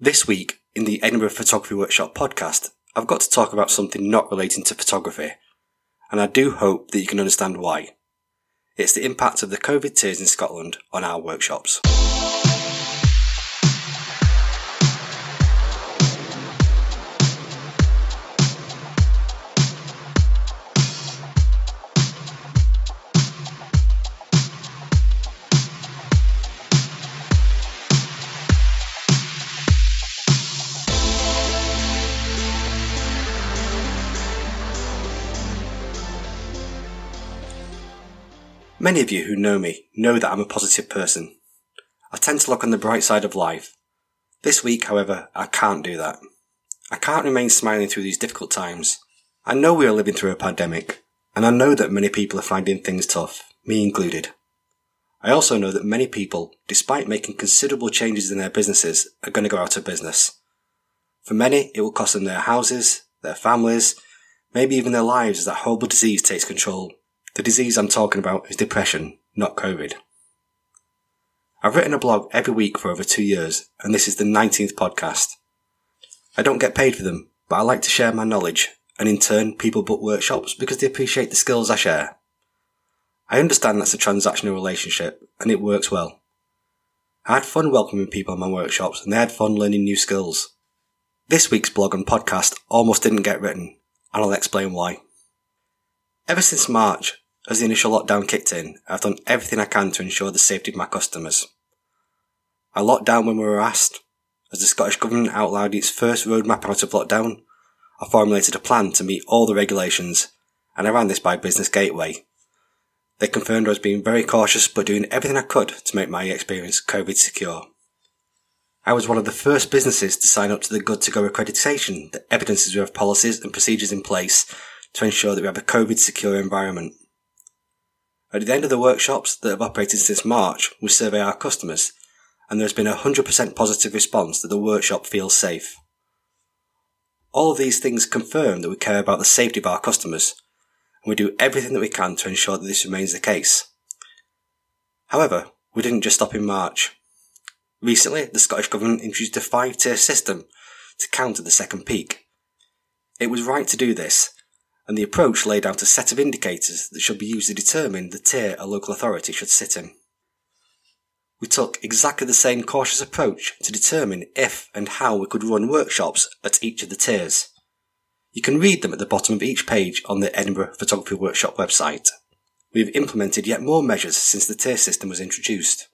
This week, in the Edinburgh Photography Workshop podcast, I've got to talk about something not relating to photography, and I do hope that you can understand why. It's the impact of the COVID tiers in Scotland on our workshops. Many of you who know me know that I'm a positive person. I tend to look on the bright side of life. This week, however, I can't do that. I can't remain smiling through these difficult times. I know we are living through a pandemic, and I know that many people are finding things tough, me included. I also know that many people, despite making considerable changes in their businesses, are going to go out of business. For many, it will cost them their houses, their families, maybe even their lives as that horrible disease takes control the disease I'm talking about is depression, not COVID. I've written a blog every week for over two years, and this is the 19th podcast. I don't get paid for them, but I like to share my knowledge, and in turn, people book workshops because they appreciate the skills I share. I understand that's a transactional relationship, and it works well. I had fun welcoming people in my workshops, and they had fun learning new skills. This week's blog and podcast almost didn't get written, and I'll explain why. Ever since March, as the initial lockdown kicked in, I've done everything I can to ensure the safety of my customers. I locked down when we were asked. As the Scottish Government outlined its first roadmap out of lockdown, I formulated a plan to meet all the regulations, and I ran this by Business Gateway. They confirmed I was being very cautious but doing everything I could to make my experience COVID secure. I was one of the first businesses to sign up to the Good to Go accreditation that evidences we have policies and procedures in place to ensure that we have a COVID secure environment. At the end of the workshops that have operated since March, we survey our customers, and there has been a 100% positive response that the workshop feels safe. All of these things confirm that we care about the safety of our customers, and we do everything that we can to ensure that this remains the case. However, we didn't just stop in March. Recently, the Scottish Government introduced a five tier system to counter the second peak. It was right to do this, and the approach laid out a set of indicators that should be used to determine the tier a local authority should sit in. We took exactly the same cautious approach to determine if and how we could run workshops at each of the tiers. You can read them at the bottom of each page on the Edinburgh Photography Workshop website. We have implemented yet more measures since the tier system was introduced.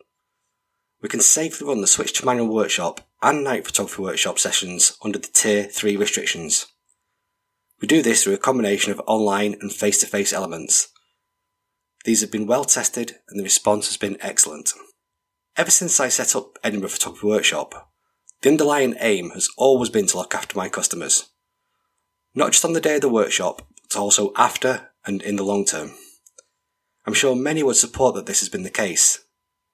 We can safely run the switch to manual workshop and night photography workshop sessions under the Tier 3 restrictions. We do this through a combination of online and face-to-face elements. These have been well tested and the response has been excellent. Ever since I set up Edinburgh Photography Workshop, the underlying aim has always been to look after my customers. Not just on the day of the workshop, but also after and in the long term. I'm sure many would support that this has been the case.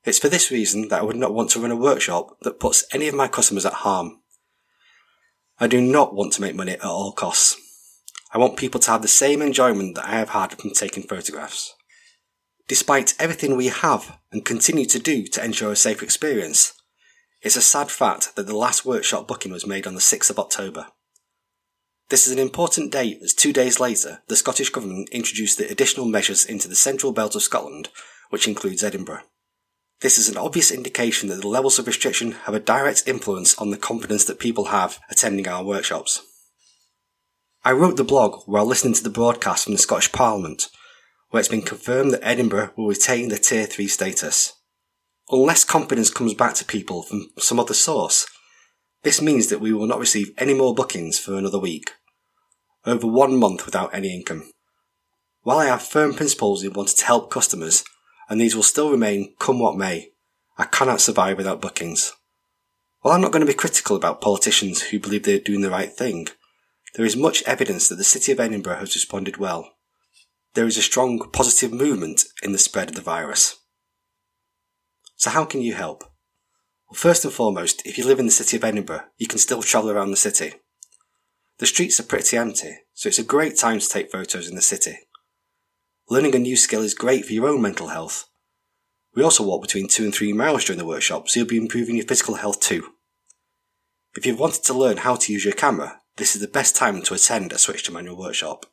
It's for this reason that I would not want to run a workshop that puts any of my customers at harm. I do not want to make money at all costs. I want people to have the same enjoyment that I have had from taking photographs. Despite everything we have and continue to do to ensure a safe experience, it's a sad fact that the last workshop booking was made on the 6th of October. This is an important date as two days later, the Scottish Government introduced the additional measures into the central belt of Scotland, which includes Edinburgh. This is an obvious indication that the levels of restriction have a direct influence on the confidence that people have attending our workshops. I wrote the blog while listening to the broadcast from the Scottish Parliament, where it's been confirmed that Edinburgh will retain the Tier 3 status. Unless confidence comes back to people from some other source, this means that we will not receive any more bookings for another week. Over one month without any income. While I have firm principles in wanting to help customers, and these will still remain come what may, I cannot survive without bookings. While I'm not going to be critical about politicians who believe they're doing the right thing, there is much evidence that the city of Edinburgh has responded well. There is a strong positive movement in the spread of the virus. So how can you help? Well, first and foremost, if you live in the city of Edinburgh, you can still travel around the city. The streets are pretty empty, so it's a great time to take photos in the city. Learning a new skill is great for your own mental health. We also walk between two and three miles during the workshop, so you'll be improving your physical health too. If you've wanted to learn how to use your camera, this is the best time to attend a switch to manual workshop.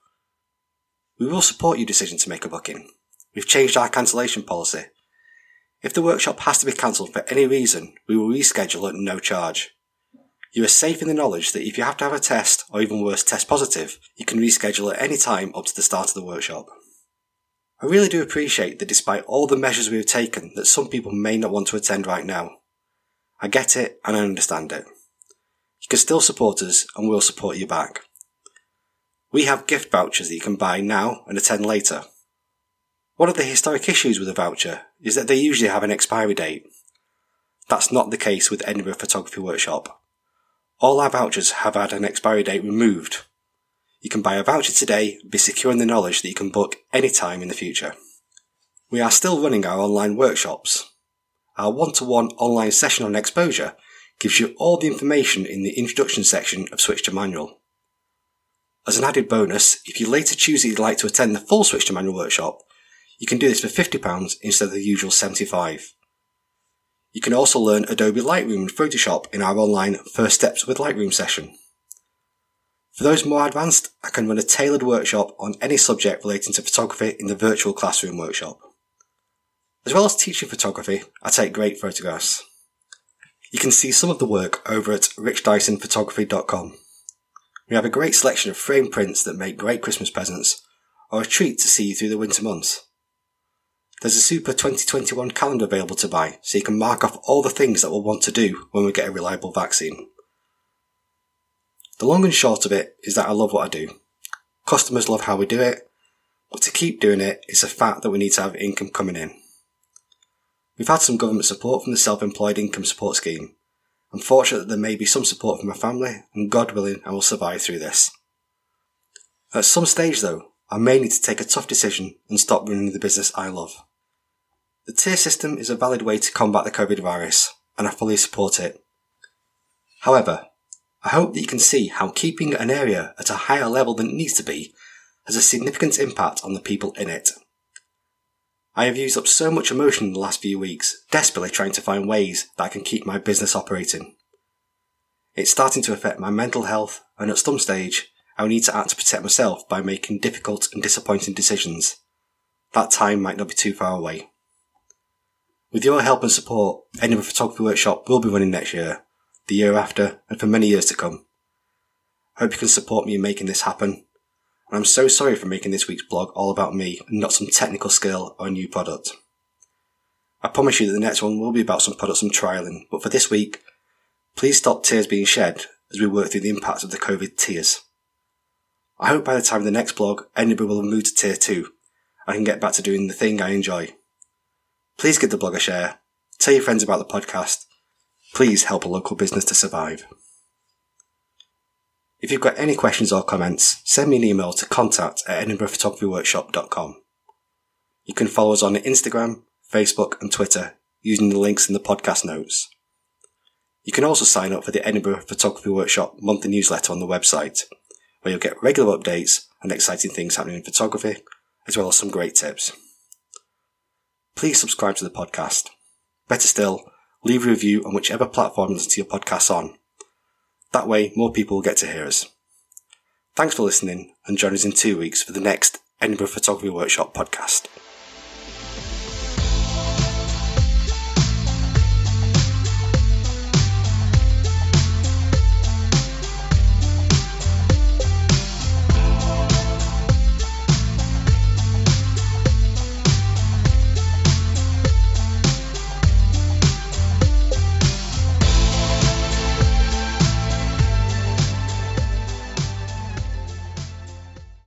We will support your decision to make a booking. We've changed our cancellation policy. If the workshop has to be cancelled for any reason, we will reschedule at no charge. You are safe in the knowledge that if you have to have a test, or even worse, test positive, you can reschedule at any time up to the start of the workshop. I really do appreciate that despite all the measures we have taken, that some people may not want to attend right now. I get it and I understand it. You can still support us and we'll support you back. We have gift vouchers that you can buy now and attend later. One of the historic issues with a voucher is that they usually have an expiry date. That's not the case with Edinburgh Photography Workshop. All our vouchers have had an expiry date removed. You can buy a voucher today and be secure in the knowledge that you can book any time in the future. We are still running our online workshops. Our one-to-one online session on exposure gives you all the information in the introduction section of Switch to Manual. As an added bonus, if you later choose that you'd like to attend the full Switch to Manual workshop, you can do this for £50 instead of the usual 75 You can also learn Adobe Lightroom and Photoshop in our online First Steps with Lightroom session. For those more advanced, I can run a tailored workshop on any subject relating to photography in the virtual classroom workshop. As well as teaching photography, I take great photographs. You can see some of the work over at richdysonphotography.com. We have a great selection of frame prints that make great Christmas presents, or a treat to see you through the winter months. There's a super 2021 calendar available to buy, so you can mark off all the things that we'll want to do when we get a reliable vaccine. The long and short of it is that I love what I do. Customers love how we do it, but to keep doing it, it's a fact that we need to have income coming in. We've had some government support from the Self-Employed Income Support Scheme. I'm fortunate that there may be some support from my family, and God willing, I will survive through this. At some stage though, I may need to take a tough decision and stop running the business I love. The tier system is a valid way to combat the COVID virus, and I fully support it. However, I hope that you can see how keeping an area at a higher level than it needs to be has a significant impact on the people in it. I have used up so much emotion in the last few weeks, desperately trying to find ways that I can keep my business operating. It's starting to affect my mental health, and at some stage, I will need to act to protect myself by making difficult and disappointing decisions. That time might not be too far away. With your help and support, Edinburgh Photography Workshop will be running next year, the year after, and for many years to come. I hope you can support me in making this happen, and I'm so sorry for making this week's blog all about me and not some technical skill or new product. I promise you that the next one will be about some products I'm trialing, but for this week, please stop tears being shed as we work through the impacts of the COVID tiers. I hope by the time of the next blog, Edinburgh will have moved to tier 2. I can get back to doing the thing I enjoy. Please give the blog a share, tell your friends about the podcast, please help a local business to survive. If you've got any questions or comments, send me an email to contact at edinburghphotographyworkshop.com. You can follow us on Instagram, Facebook and Twitter using the links in the podcast notes. You can also sign up for the Edinburgh Photography Workshop monthly newsletter on the website, where you'll get regular updates and exciting things happening in photography, as well as some great tips. Please subscribe to the podcast. Better still, leave a review on whichever platform you listen to your podcasts on that way, more people will get to hear us. Thanks for listening and join us in two weeks for the next Edinburgh Photography Workshop podcast.